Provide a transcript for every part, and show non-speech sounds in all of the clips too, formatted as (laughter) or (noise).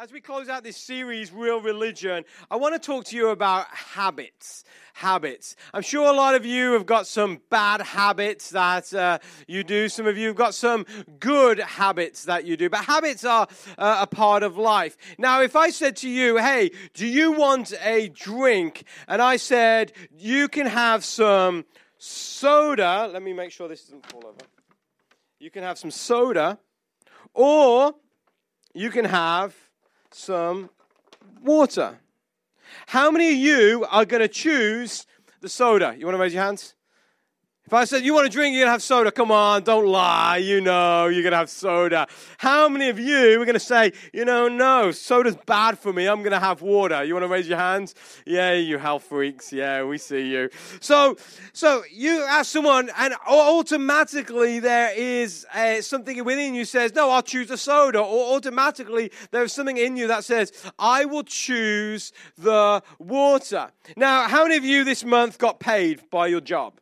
As we close out this series, Real Religion, I want to talk to you about habits. Habits. I'm sure a lot of you have got some bad habits that uh, you do. Some of you have got some good habits that you do. But habits are uh, a part of life. Now, if I said to you, hey, do you want a drink? And I said, you can have some soda. Let me make sure this doesn't fall over. You can have some soda, or you can have some water. How many of you are going to choose the soda? You want to raise your hands? If I said, you want to drink, you're going to have soda. Come on, don't lie. You know you're going to have soda. How many of you are going to say, you know, no, soda's bad for me. I'm going to have water. You want to raise your hands? Yeah, you health freaks. Yeah, we see you. So, so you ask someone and automatically there is uh, something within you says, no, I'll choose the soda. Or automatically there's something in you that says, I will choose the water. Now, how many of you this month got paid by your job?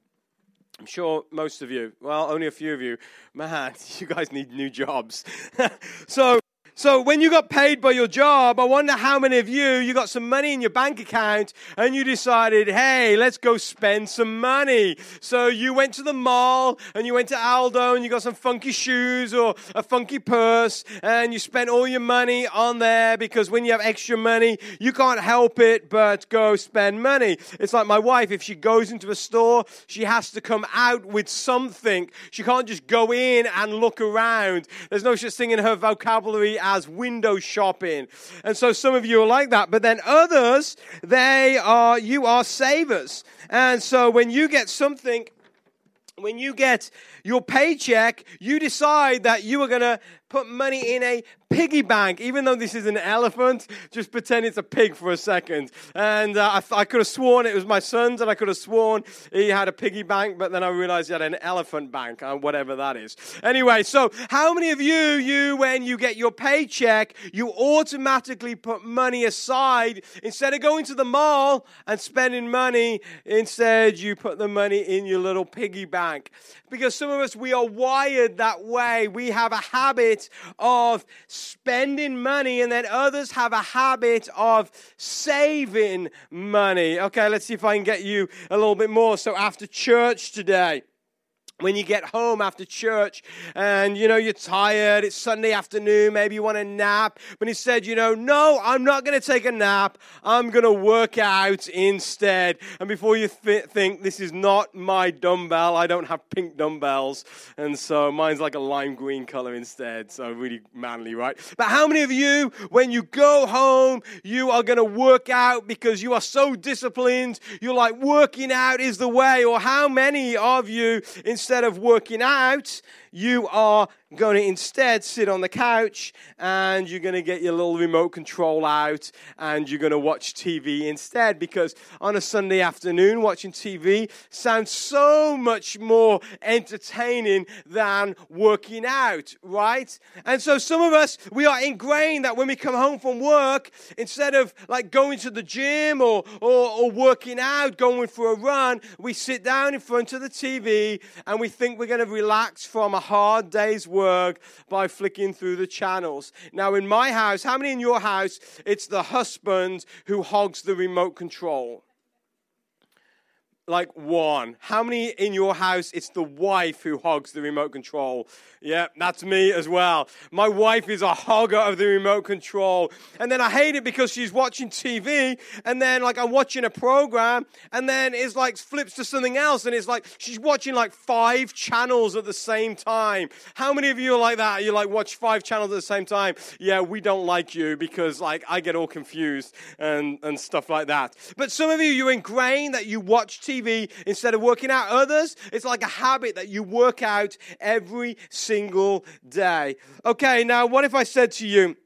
I'm sure most of you, well, only a few of you, man, (laughs) you guys need new jobs. (laughs) so, so when you got paid by your job, I wonder how many of you, you got some money in your bank account and you decided, hey, let's go spend some money. So you went to the mall and you went to Aldo and you got some funky shoes or a funky purse and you spent all your money on there because when you have extra money, you can't help it but go spend money. It's like my wife, if she goes into a store, she has to come out with something. She can't just go in and look around. There's no such thing in her vocabulary as window shopping. And so some of you are like that, but then others, they are, you are savers. And so when you get something, when you get your paycheck, you decide that you are going to put money in a piggy bank, even though this is an elephant. Just pretend it's a pig for a second. And uh, I, I, could have sworn it was my son's, and I could have sworn he had a piggy bank, but then I realized he had an elephant bank, uh, whatever that is. Anyway, so how many of you, you, when you get your paycheck, you automatically put money aside instead of going to the mall and spending money? Instead, you put the money in your little piggy bank. Because some of us, we are wired that way. We have a habit of spending money, and then others have a habit of saving money. Okay, let's see if I can get you a little bit more. So, after church today, when you get home after church and you know you're tired it's sunday afternoon maybe you want a nap. But he said you know no i'm not going to take a nap. I'm going to work out instead. And before you th- think this is not my dumbbell i don't have pink dumbbells. And so mine's like a lime green color instead so really manly right? But how many of you when you go home you are going to work out because you are so disciplined you're like working out is the way? Or how many of you instead of working out, you are going to instead sit on the couch and you're going to get your little remote control out and you're going to watch TV instead because on a Sunday afternoon, watching TV sounds so much more entertaining than working out, right? And so some of us, we are ingrained that when we come home from work, instead of like going to the gym or, or, or working out, going for a run, we sit down in front of the TV and we think we're going to relax from a hard day's work by flicking through the channels. Now, in my house, how many in your house, it's the husband who hogs the remote control? Like one. How many in your house it's the wife who hogs the remote control? Yeah, that's me as well. My wife is a hogger of the remote control. And then I hate it because she's watching TV and then like I'm watching a program and then it's like flips to something else and it's like she's watching like five channels at the same time. How many of you are like that? You like watch five channels at the same time? Yeah, we don't like you because like I get all confused and, and stuff like that. But some of you, you're ingrained that you watch TV TV instead of working out. Others, it's like a habit that you work out every single day. Okay, now what if I said to you,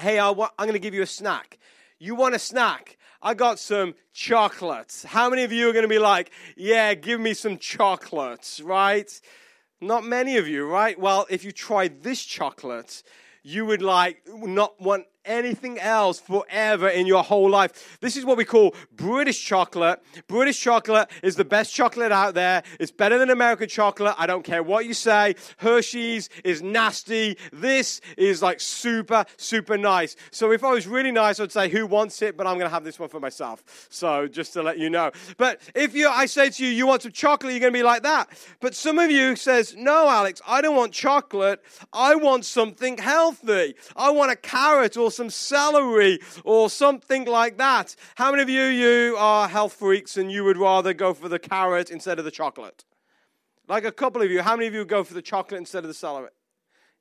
hey, I'm going to give you a snack. You want a snack? I got some chocolates. How many of you are going to be like, yeah, give me some chocolates, right? Not many of you, right? Well, if you tried this chocolate, you would like not want anything else forever in your whole life. This is what we call British chocolate. British chocolate is the best chocolate out there. It's better than American chocolate. I don't care what you say. Hershey's is nasty. This is like super, super nice. So if I was really nice, I'd say, who wants it? But I'm going to have this one for myself. So just to let you know. But if you, I say to you, you want some chocolate, you're going to be like that. But some of you says, no, Alex, I don't want chocolate. I want something healthy. I want a carrot or some celery or something like that. How many of you, you are health freaks and you would rather go for the carrot instead of the chocolate? Like a couple of you. How many of you go for the chocolate instead of the celery?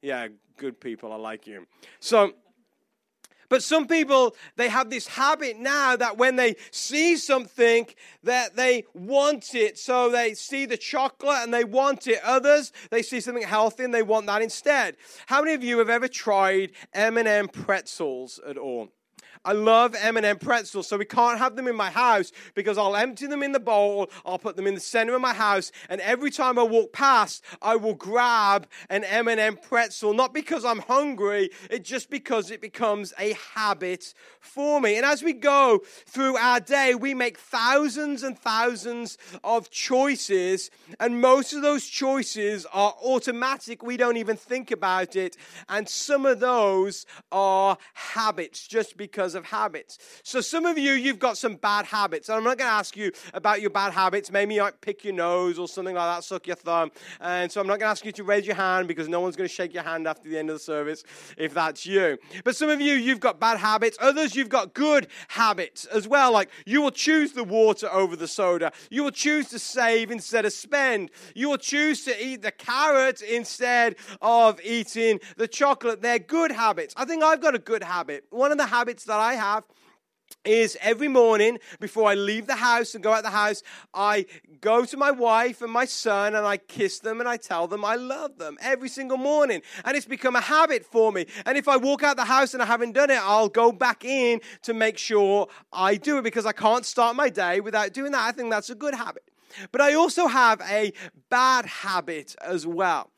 Yeah, good people. I like you. So, but some people, they have this habit now that when they see something, that they want it. So they see the chocolate and they want it. Others, they see something healthy and they want that instead. How many of you have ever tried M&M pretzels at all? I love M&M pretzels, so we can't have them in my house because I'll empty them in the bowl, I'll put them in the center of my house, and every time I walk past, I will grab an M&M pretzel, not because I'm hungry, it's just because it becomes a habit for me. And as we go through our day, we make thousands and thousands of choices, and most of those choices are automatic. We don't even think about it, and some of those are habits just because because of habits. So, some of you, you've got some bad habits. And I'm not going to ask you about your bad habits. Maybe you might pick your nose or something like that, suck your thumb. And so, I'm not going to ask you to raise your hand because no one's going to shake your hand after the end of the service if that's you. But some of you, you've got bad habits. Others, you've got good habits as well. Like you will choose the water over the soda. You will choose to save instead of spend. You will choose to eat the carrot instead of eating the chocolate. They're good habits. I think I've got a good habit. One of the habits that I have is every morning before I leave the house and go out the house, I go to my wife and my son and I kiss them and I tell them I love them every single morning. And it's become a habit for me. And if I walk out the house and I haven't done it, I'll go back in to make sure I do it because I can't start my day without doing that. I think that's a good habit. But I also have a bad habit as well.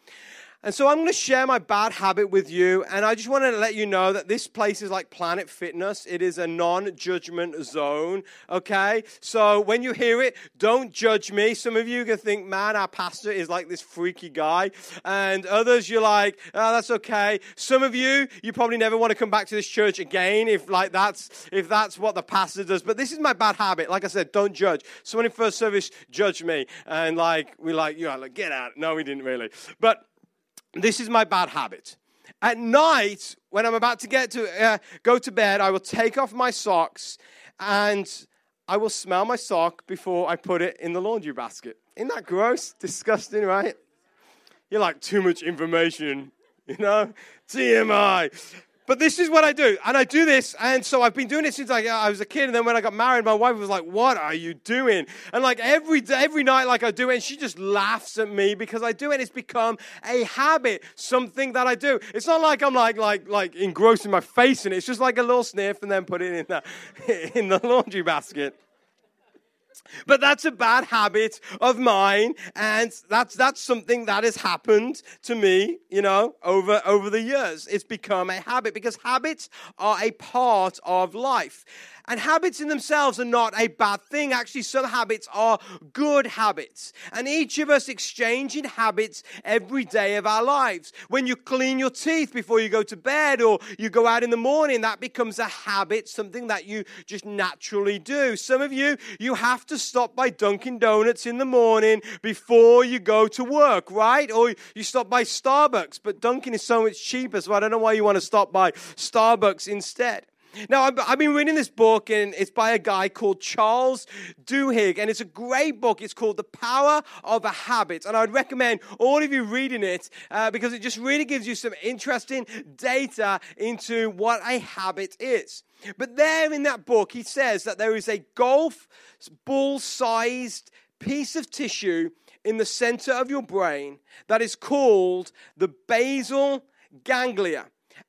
And so I'm going to share my bad habit with you. And I just want to let you know that this place is like Planet Fitness. It is a non judgment zone. Okay? So when you hear it, don't judge me. Some of you can think, man, our pastor is like this freaky guy. And others, you're like, oh, that's okay. Some of you, you probably never want to come back to this church again if like that's, if that's what the pastor does. But this is my bad habit. Like I said, don't judge. Someone in first service judged me. And like, we're like, you know, like, get out. No, we didn't really. But this is my bad habit. At night, when I'm about to get to uh, go to bed, I will take off my socks and I will smell my sock before I put it in the laundry basket. Isn't that gross? Disgusting, right? You're like too much information, you know? TMI. But this is what I do. And I do this. And so I've been doing it since I, I, was a kid. And then when I got married, my wife was like, What are you doing? And like every every night, like I do it. And she just laughs at me because I do it. It's become a habit, something that I do. It's not like I'm like, like, like engrossing my face in it. It's just like a little sniff and then put it in the, (laughs) in the laundry basket. But that's a bad habit of mine, and that's that's something that has happened to me, you know, over over the years. It's become a habit because habits are a part of life. And habits in themselves are not a bad thing. Actually, some habits are good habits. And each of us exchanging habits every day of our lives. When you clean your teeth before you go to bed or you go out in the morning, that becomes a habit, something that you just naturally do. Some of you, you have to stop by Dunkin' Donuts in the morning before you go to work, right? Or you stop by Starbucks, but Dunkin' is so much cheaper, so I don't know why you want to stop by Starbucks instead. Now, I've been reading this book, and it's by a guy called Charles Duhigg, and it's a great book. It's called The Power of a Habit, and I'd recommend all of you reading it uh, because it just really gives you some interesting data into what a habit is. But there in that book, he says that there is a golf ball sized piece of tissue in the center of your brain that is called the basal ganglia.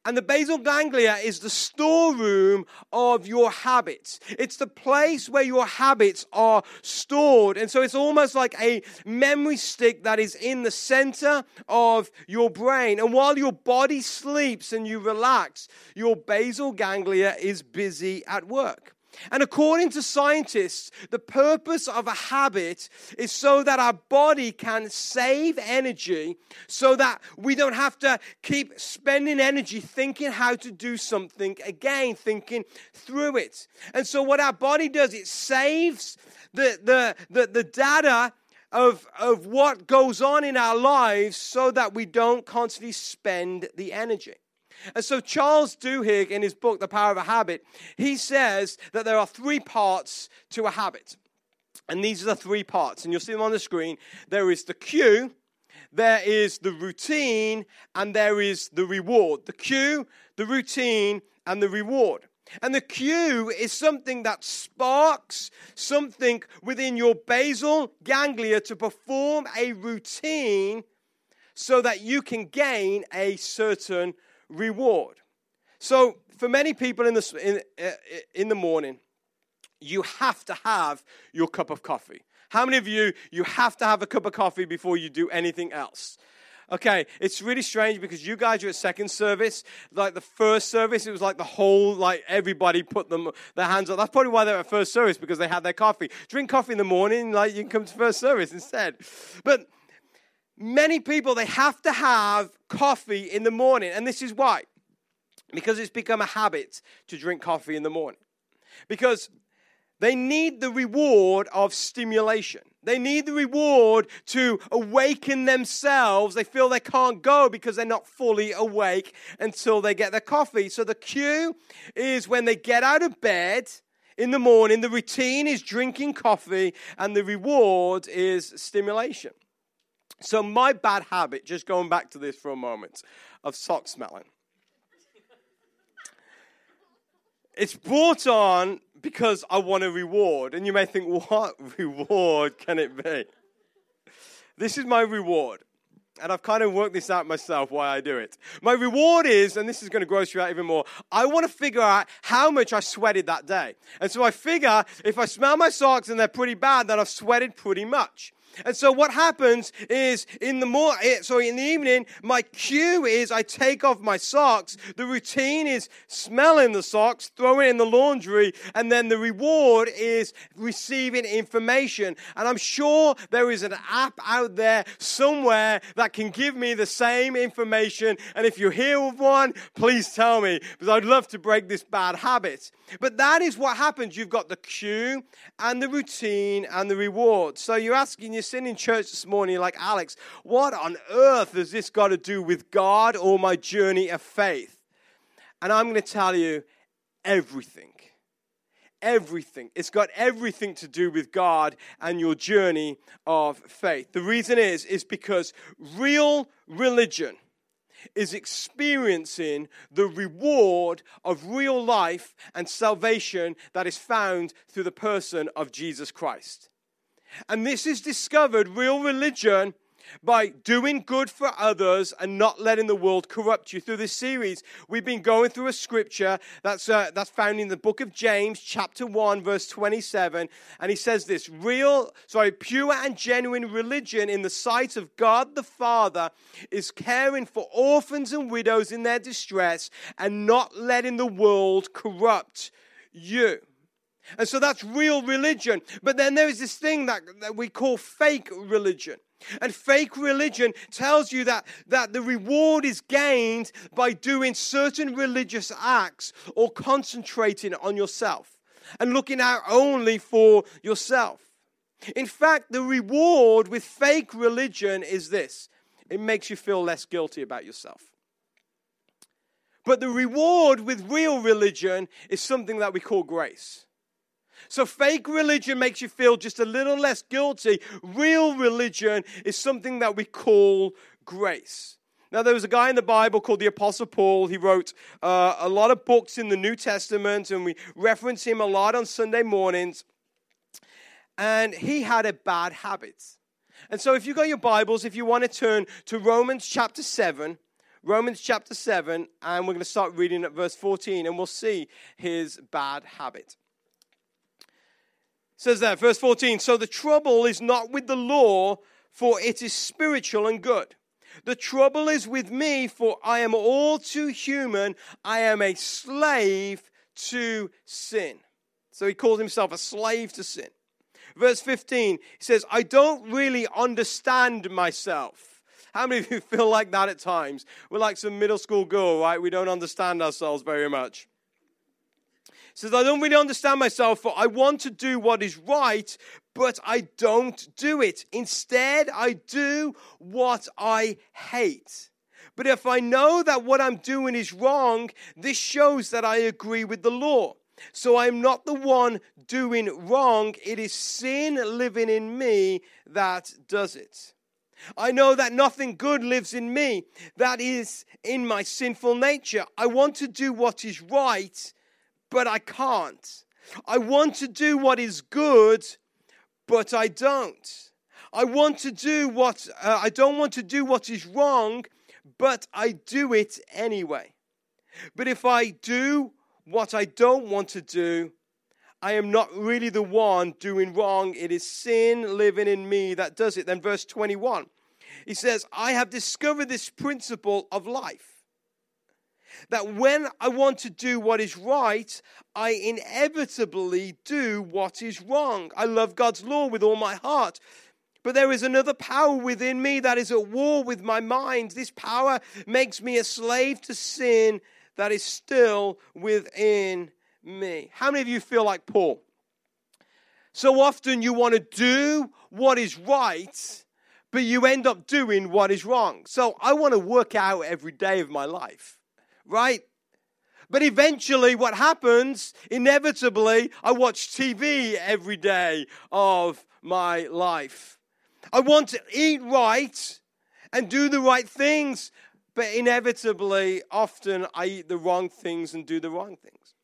And the basal ganglia is the storeroom of your habits. It's the place where your habits are stored. And so it's almost like a memory stick that is in the center of your brain. And while your body sleeps and you relax, your basal ganglia is busy at work. And according to scientists, the purpose of a habit is so that our body can save energy so that we don't have to keep spending energy thinking how to do something again, thinking through it. And so, what our body does, it saves the, the, the, the data of, of what goes on in our lives so that we don't constantly spend the energy. And so Charles Duhigg, in his book, The Power of a Habit, he says that there are three parts to a habit. And these are the three parts. And you'll see them on the screen. There is the cue, there is the routine, and there is the reward. The cue, the routine, and the reward. And the cue is something that sparks something within your basal ganglia to perform a routine so that you can gain a certain reward. So, for many people in the, in, uh, in the morning, you have to have your cup of coffee. How many of you, you have to have a cup of coffee before you do anything else? Okay, it's really strange because you guys are at second service. Like the first service, it was like the whole, like everybody put them their hands up. That's probably why they're at first service because they had their coffee. Drink coffee in the morning, like you can come to first service instead. But many people they have to have coffee in the morning and this is why because it's become a habit to drink coffee in the morning because they need the reward of stimulation. They need the reward to awaken themselves. They feel they can't go because they're not fully awake until they get their coffee. So the cue is when they get out of bed in the morning, the routine is drinking coffee, and the reward is stimulation. So, my bad habit, just going back to this for a moment, of sock smelling. It's brought on because I want a reward. And you may think, what (laughs) reward can it be? This is my reward. And I've kind of worked this out myself why I do it. My reward is, and this is going to gross you out even more, I want to figure out how much I sweated that day. And so I figure if I smell my socks and they're pretty bad, then I've sweated pretty much. And so what happens is in the more eh, sorry in the evening, my cue is I take off my socks. The routine is smelling the socks, throwing in the laundry, and then the reward is receiving information. And I'm sure there is an app out there somewhere that can give me the same information. And if you're here with one, please tell me because I'd love to break this bad habit. But that is what happens. You've got the cue and the routine and the reward. So you're asking, you're sitting in church this morning, like, Alex, what on earth has this got to do with God or my journey of faith? And I'm going to tell you everything. Everything. It's got everything to do with God and your journey of faith. The reason is, is because real religion is experiencing the reward of real life and salvation that is found through the person of Jesus Christ. And this is discovered real religion by doing good for others and not letting the world corrupt you. Through this series, we've been going through a scripture that's, uh, that's found in the book of James, chapter 1, verse 27. And he says this real, sorry, pure and genuine religion in the sight of God the Father is caring for orphans and widows in their distress and not letting the world corrupt you. And so that's real religion. But then there is this thing that, that we call fake religion. And fake religion tells you that, that the reward is gained by doing certain religious acts or concentrating on yourself and looking out only for yourself. In fact, the reward with fake religion is this it makes you feel less guilty about yourself. But the reward with real religion is something that we call grace. So, fake religion makes you feel just a little less guilty. Real religion is something that we call grace. Now, there was a guy in the Bible called the Apostle Paul. He wrote uh, a lot of books in the New Testament, and we reference him a lot on Sunday mornings. And he had a bad habit. And so, if you got your Bibles, if you want to turn to Romans chapter 7, Romans chapter 7, and we're going to start reading at verse 14, and we'll see his bad habit. Says that, verse 14 So the trouble is not with the law, for it is spiritual and good. The trouble is with me, for I am all too human. I am a slave to sin. So he calls himself a slave to sin. Verse 15, he says, I don't really understand myself. How many of you (laughs) feel like that at times? We're like some middle school girl, right? We don't understand ourselves very much. Says, I don't really understand myself, for I want to do what is right, but I don't do it. Instead, I do what I hate. But if I know that what I'm doing is wrong, this shows that I agree with the law. So I'm not the one doing wrong. It is sin living in me that does it. I know that nothing good lives in me. That is in my sinful nature. I want to do what is right, but I can't. I want to do what is good, but I don't. I want to do what uh, I don't want to do what is wrong, but I do it anyway. But if I do what I don't want to do, I am not really the one doing wrong. It is sin living in me that does it. Then, verse 21, he says, I have discovered this principle of life. That when I want to do what is right, I inevitably do what is wrong. I love God's law with all my heart. But there is another power within me that is at war with my mind. This power makes me a slave to sin that is still within me. How many of you feel like Paul? So often you want to do what is right, but you end up doing what is wrong. So I want to work out every day of my life, right? But eventually, what happens, inevitably, I watch TV every day of my life. I want to eat right and do the right things, but inevitably, often I eat the wrong things and do the wrong things.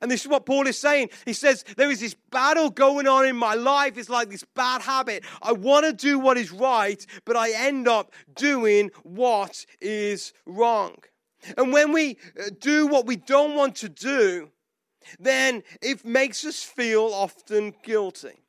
And this is what Paul is saying. He says, There is this battle going on in my life. It's like this bad habit. I want to do what is right, but I end up doing what is wrong. And when we uh, do what we don't want to do, then it makes us feel often guilty.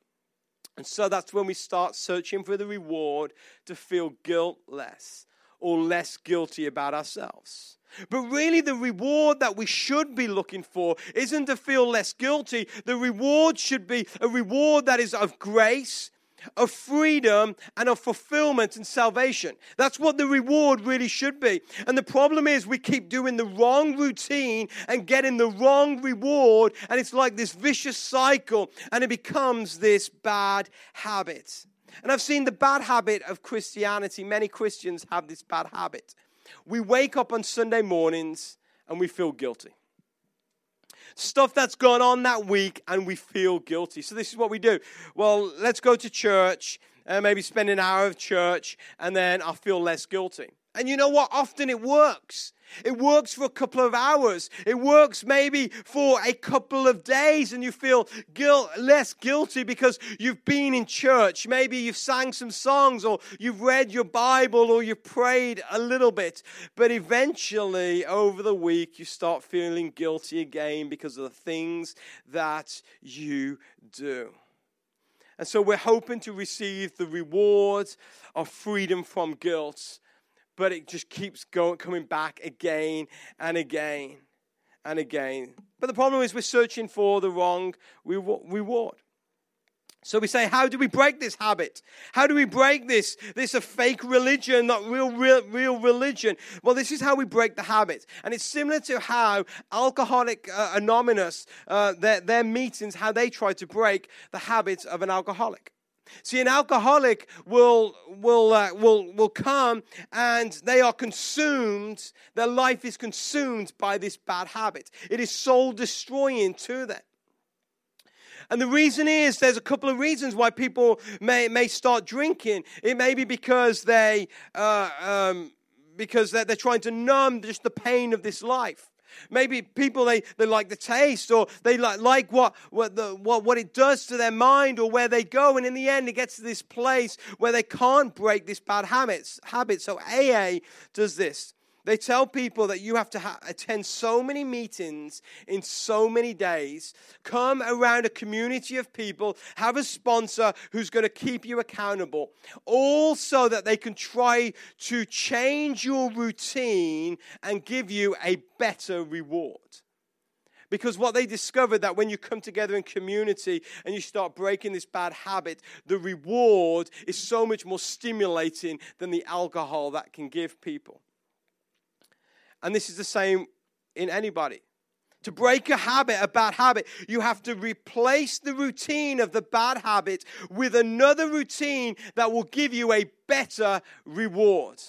And so that's when we start searching for the reward to feel guiltless or less guilty about ourselves. But really, the reward that we should be looking for isn't to feel less guilty. The reward should be a reward that is of grace, of freedom, and of fulfillment and salvation. That's what the reward really should be. And the problem is, we keep doing the wrong routine and getting the wrong reward, and it's like this vicious cycle, and it becomes this bad habit. And I've seen the bad habit of Christianity. Many Christians have this bad habit. We wake up on Sunday mornings and we feel guilty. Stuff that's gone on that week and we feel guilty. So, this is what we do. Well, let's go to church and maybe spend an hour of church and then I'll feel less guilty. And you know what? Often it works. It works for a couple of hours. It works maybe for a couple of days, and you feel guilt, less guilty because you've been in church. Maybe you've sang some songs, or you've read your Bible, or you've prayed a little bit. But eventually, over the week, you start feeling guilty again because of the things that you do. And so we're hoping to receive the reward of freedom from guilt but it just keeps going, coming back again and again and again. But the problem is we're searching for the wrong reward. So we say, how do we break this habit? How do we break this? This a fake religion, not real, real, real religion. Well, this is how we break the habit, and it's similar to how Alcoholic uh, Anonymous, uh, their, their meetings, how they try to break the habit of an alcoholic. See, an alcoholic will, will, uh, will, will come and they are consumed, their life is consumed by this bad habit. It is soul destroying to them. And the reason is there's a couple of reasons why people may, may start drinking. It may be because they, uh, um, because they're, they're trying to numb just the pain of this life. Maybe people they, they like the taste or they like, like what, what, the, what, what it does to their mind or where they go. And in the end, it gets to this place where they can't break this bad habits. habit. So AA does this. They tell people that you have to ha- attend so many meetings in so many days, come around a community of people, have a sponsor who's going to keep you accountable, all so that they can try to change your routine and give you a better reward. Because what they discovered that when you come together in community and you start breaking this bad habit, the reward is so much more stimulating than the alcohol that can give people. And this is the same in anybody. To break a habit, a bad habit, you have to replace the routine of the bad habit with another routine that will give you a better reward.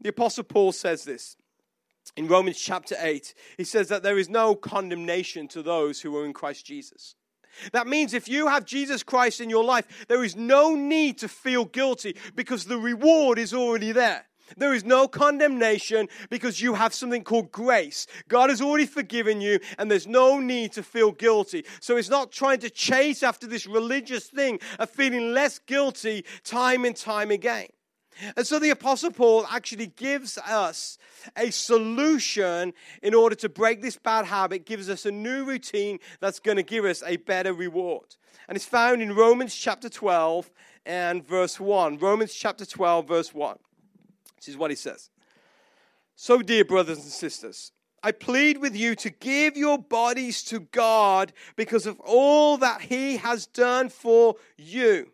The Apostle Paul says this in Romans chapter 8. He says that there is no condemnation to those who are in Christ Jesus. That means if you have Jesus Christ in your life, there is no need to feel guilty because the reward is already there. There is no condemnation because you have something called grace. God has already forgiven you, and there's no need to feel guilty. So it's not trying to chase after this religious thing of feeling less guilty time and time again. And so the Apostle Paul actually gives us a solution in order to break this bad habit, gives us a new routine that's going to give us a better reward. And it's found in Romans chapter 12 and verse 1. Romans chapter 12, verse 1. This is what he says. So, dear brothers and sisters, I plead with you to give your bodies to God because of all that He has done for you.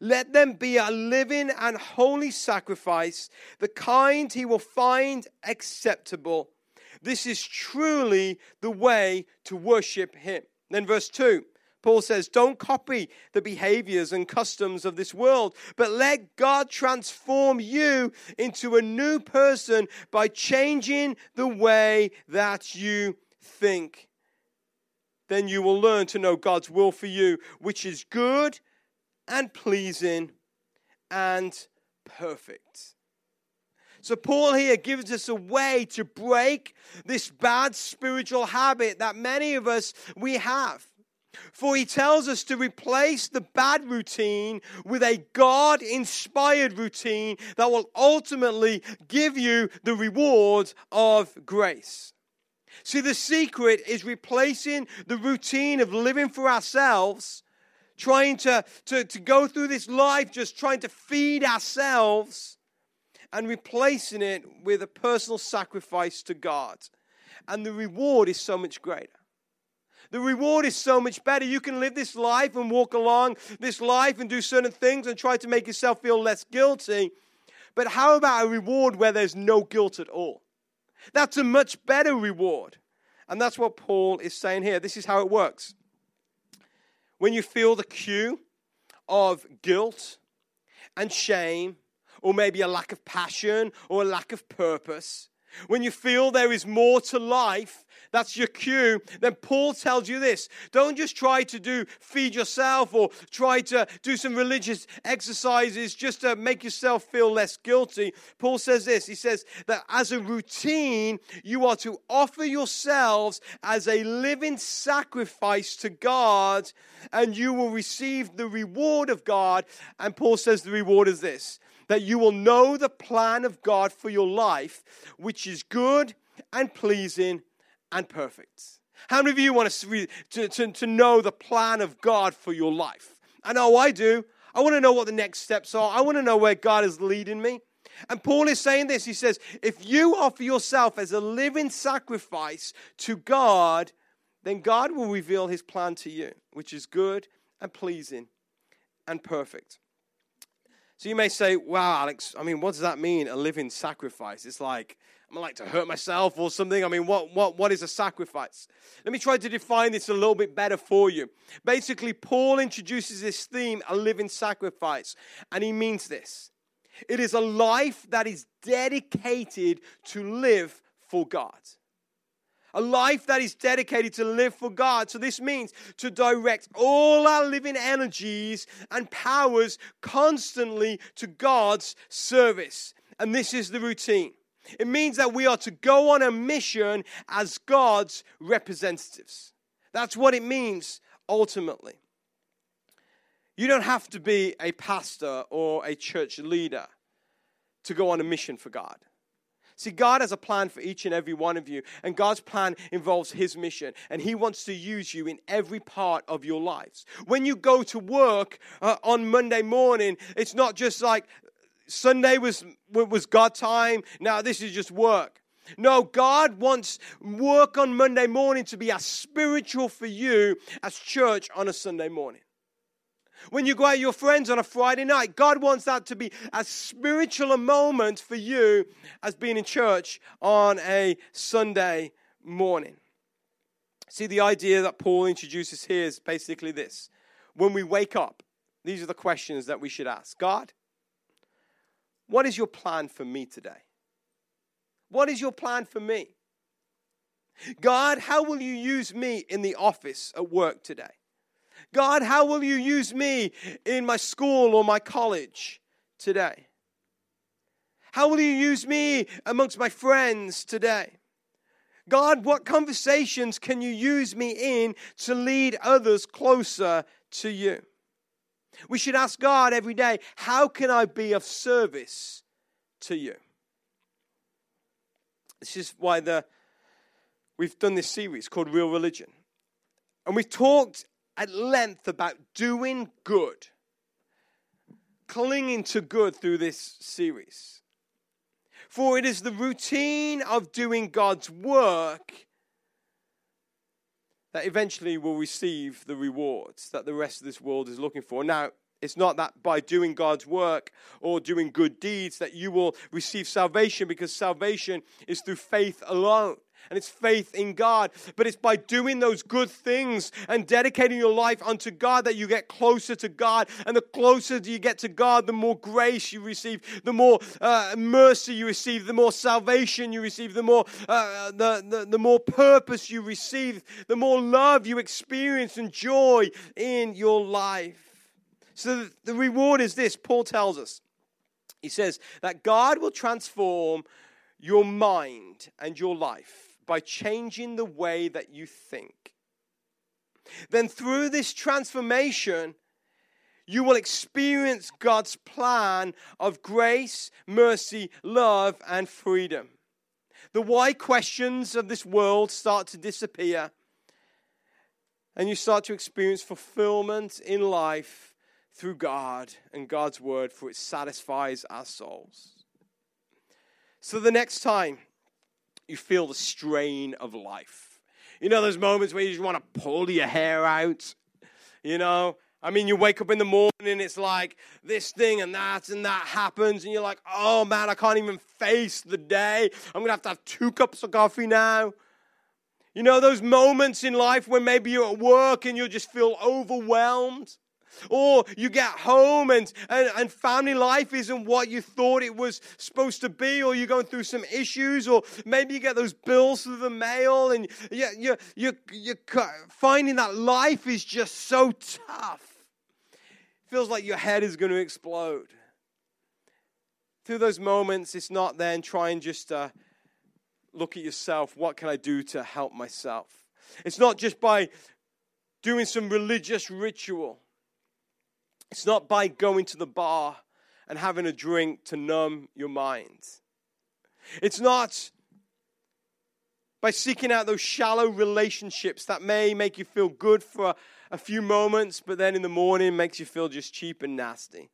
Let them be a living and holy sacrifice, the kind He will find acceptable. This is truly the way to worship Him. Then, verse 2 Paul says, don't copy the behaviors and customs of this world, but let God transform you into a new person by changing the way that you think. Then you will learn to know God's will for you, which is good and pleasing and perfect. So, Paul here gives us a way to break this bad spiritual habit that many of us we have. For he tells us to replace the bad routine with a God inspired routine that will ultimately give you the reward of grace. See, the secret is replacing the routine of living for ourselves, trying to, to, to go through this life just trying to feed ourselves, and replacing it with a personal sacrifice to God. And the reward is so much greater. The reward is so much better. You can live this life and walk along this life and do certain things and try to make yourself feel less guilty. But how about a reward where there's no guilt at all? That's a much better reward. And that's what Paul is saying here. This is how it works. When you feel the cue of guilt and shame, or maybe a lack of passion or a lack of purpose, when you feel there is more to life, that's your cue, then Paul tells you this. Don't just try to do feed yourself or try to do some religious exercises just to make yourself feel less guilty. Paul says this. He says that as a routine, you are to offer yourselves as a living sacrifice to God and you will receive the reward of God. And Paul says the reward is this that you will know the plan of God for your life, which is good and pleasing and perfect. How many of you want to, to, to, to know the plan of God for your life? I know I do. I want to know what the next steps are. I want to know where God is leading me. And Paul is saying this. He says, if you offer yourself as a living sacrifice to God, then God will reveal his plan to you, which is good and pleasing and perfect. So you may say, wow, Alex, I mean, what does that mean, a living sacrifice? It's like, I'm like to hurt myself or something. I mean, what, what, what is a sacrifice? Let me try to define this a little bit better for you. Basically, Paul introduces this theme, a living sacrifice, and he means this it is a life that is dedicated to live for God a life that is dedicated to live for God. So, this means to direct all our living energies and powers constantly to God's service. And this is the routine. It means that we are to go on a mission as God's representatives. That's what it means ultimately. You don't have to be a pastor or a church leader to go on a mission for God. See, God has a plan for each and every one of you, and God's plan involves His mission, and He wants to use you in every part of your lives. When you go to work uh, on Monday morning, it's not just like Sunday was, was God time, now this is just work. No, God wants work on Monday morning to be as spiritual for you as church on a Sunday morning. When you go out with your friends on a Friday night, God wants that to be as spiritual a moment for you as being in church on a Sunday morning. See, the idea that Paul introduces here is basically this. When we wake up, these are the questions that we should ask God, what is your plan for me today? What is your plan for me? God, how will you use me in the office at work today? God, how will you use me in my school or my college today? How will you use me amongst my friends today? God, what conversations can you use me in to lead others closer to you? We should ask God every day, how can I be of service to you? This is why the, we've done this series called Real Religion. And we've talked at length about doing good, clinging to good through this series. For it is the routine of doing God's work that eventually will receive the rewards that the rest of this world is looking for. Now, it's not that by doing God's work or doing good deeds that you will receive salvation because salvation is through faith alone and it's faith in God. But it's by doing those good things and dedicating your life unto God that you get closer to God. And the closer you get to God, the more grace you receive, the more uh, mercy you receive, the more salvation you receive, the more uh, the, the, the more purpose you receive, the more love you experience and joy in your life. So the reward is this Paul tells us. He says that God will transform your mind and your life by changing the way that you think. Then, through this transformation, you will experience God's plan of grace, mercy, love, and freedom. The why questions of this world start to disappear, and you start to experience fulfillment in life through God and God's word, for it satisfies our souls. So, the next time you feel the strain of life. You know, those moments where you just want to pull your hair out, you know? I mean, you wake up in the morning, and it's like this thing and that and that happens, and you're like, oh man, I can't even face the day. I'm gonna have to have two cups of coffee now. You know, those moments in life when maybe you're at work and you just feel overwhelmed. Or you get home and, and, and family life isn't what you thought it was supposed to be, or you're going through some issues, or maybe you get those bills through the mail and you, you, you, you're finding that life is just so tough. Feels like your head is going to explode. Through those moments, it's not then trying just to look at yourself. What can I do to help myself? It's not just by doing some religious ritual. It's not by going to the bar and having a drink to numb your mind. It's not by seeking out those shallow relationships that may make you feel good for a few moments, but then in the morning makes you feel just cheap and nasty.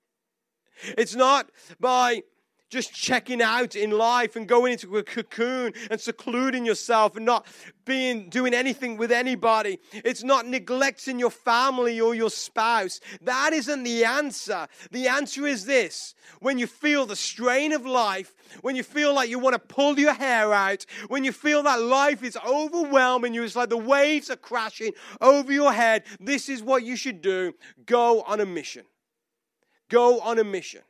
It's not by just checking out in life and going into a cocoon and secluding yourself and not being doing anything with anybody. It's not neglecting your family or your spouse. That isn't the answer. The answer is this. When you feel the strain of life, when you feel like you want to pull your hair out, when you feel that life is overwhelming you, it's like the waves are crashing over your head, this is what you should do. Go on a mission. Go on a mission.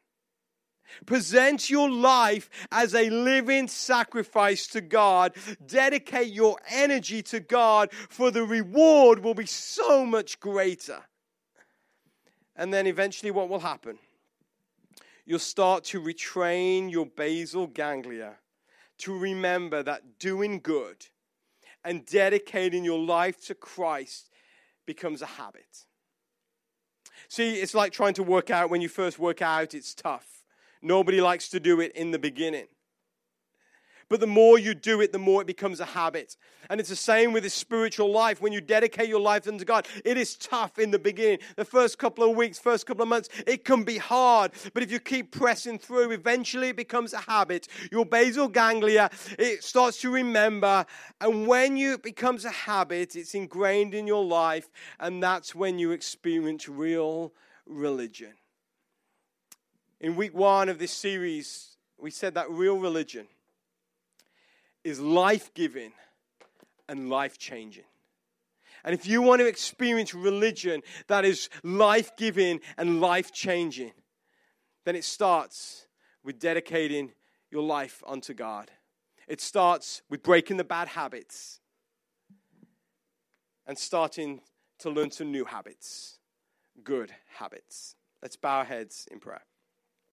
Present your life as a living sacrifice to God. Dedicate your energy to God, for the reward will be so much greater. And then eventually, what will happen? You'll start to retrain your basal ganglia to remember that doing good and dedicating your life to Christ becomes a habit. See, it's like trying to work out. When you first work out, it's tough. Nobody likes to do it in the beginning. but the more you do it, the more it becomes a habit. And it's the same with the spiritual life. When you dedicate your life unto God, it is tough in the beginning. The first couple of weeks, first couple of months, it can be hard. But if you keep pressing through, eventually it becomes a habit. Your basal ganglia, it starts to remember. And when you, it becomes a habit, it's ingrained in your life. And that's when you experience real religion. In week one of this series, we said that real religion is life giving and life changing. And if you want to experience religion that is life giving and life changing, then it starts with dedicating your life unto God. It starts with breaking the bad habits and starting to learn some new habits, good habits. Let's bow our heads in prayer.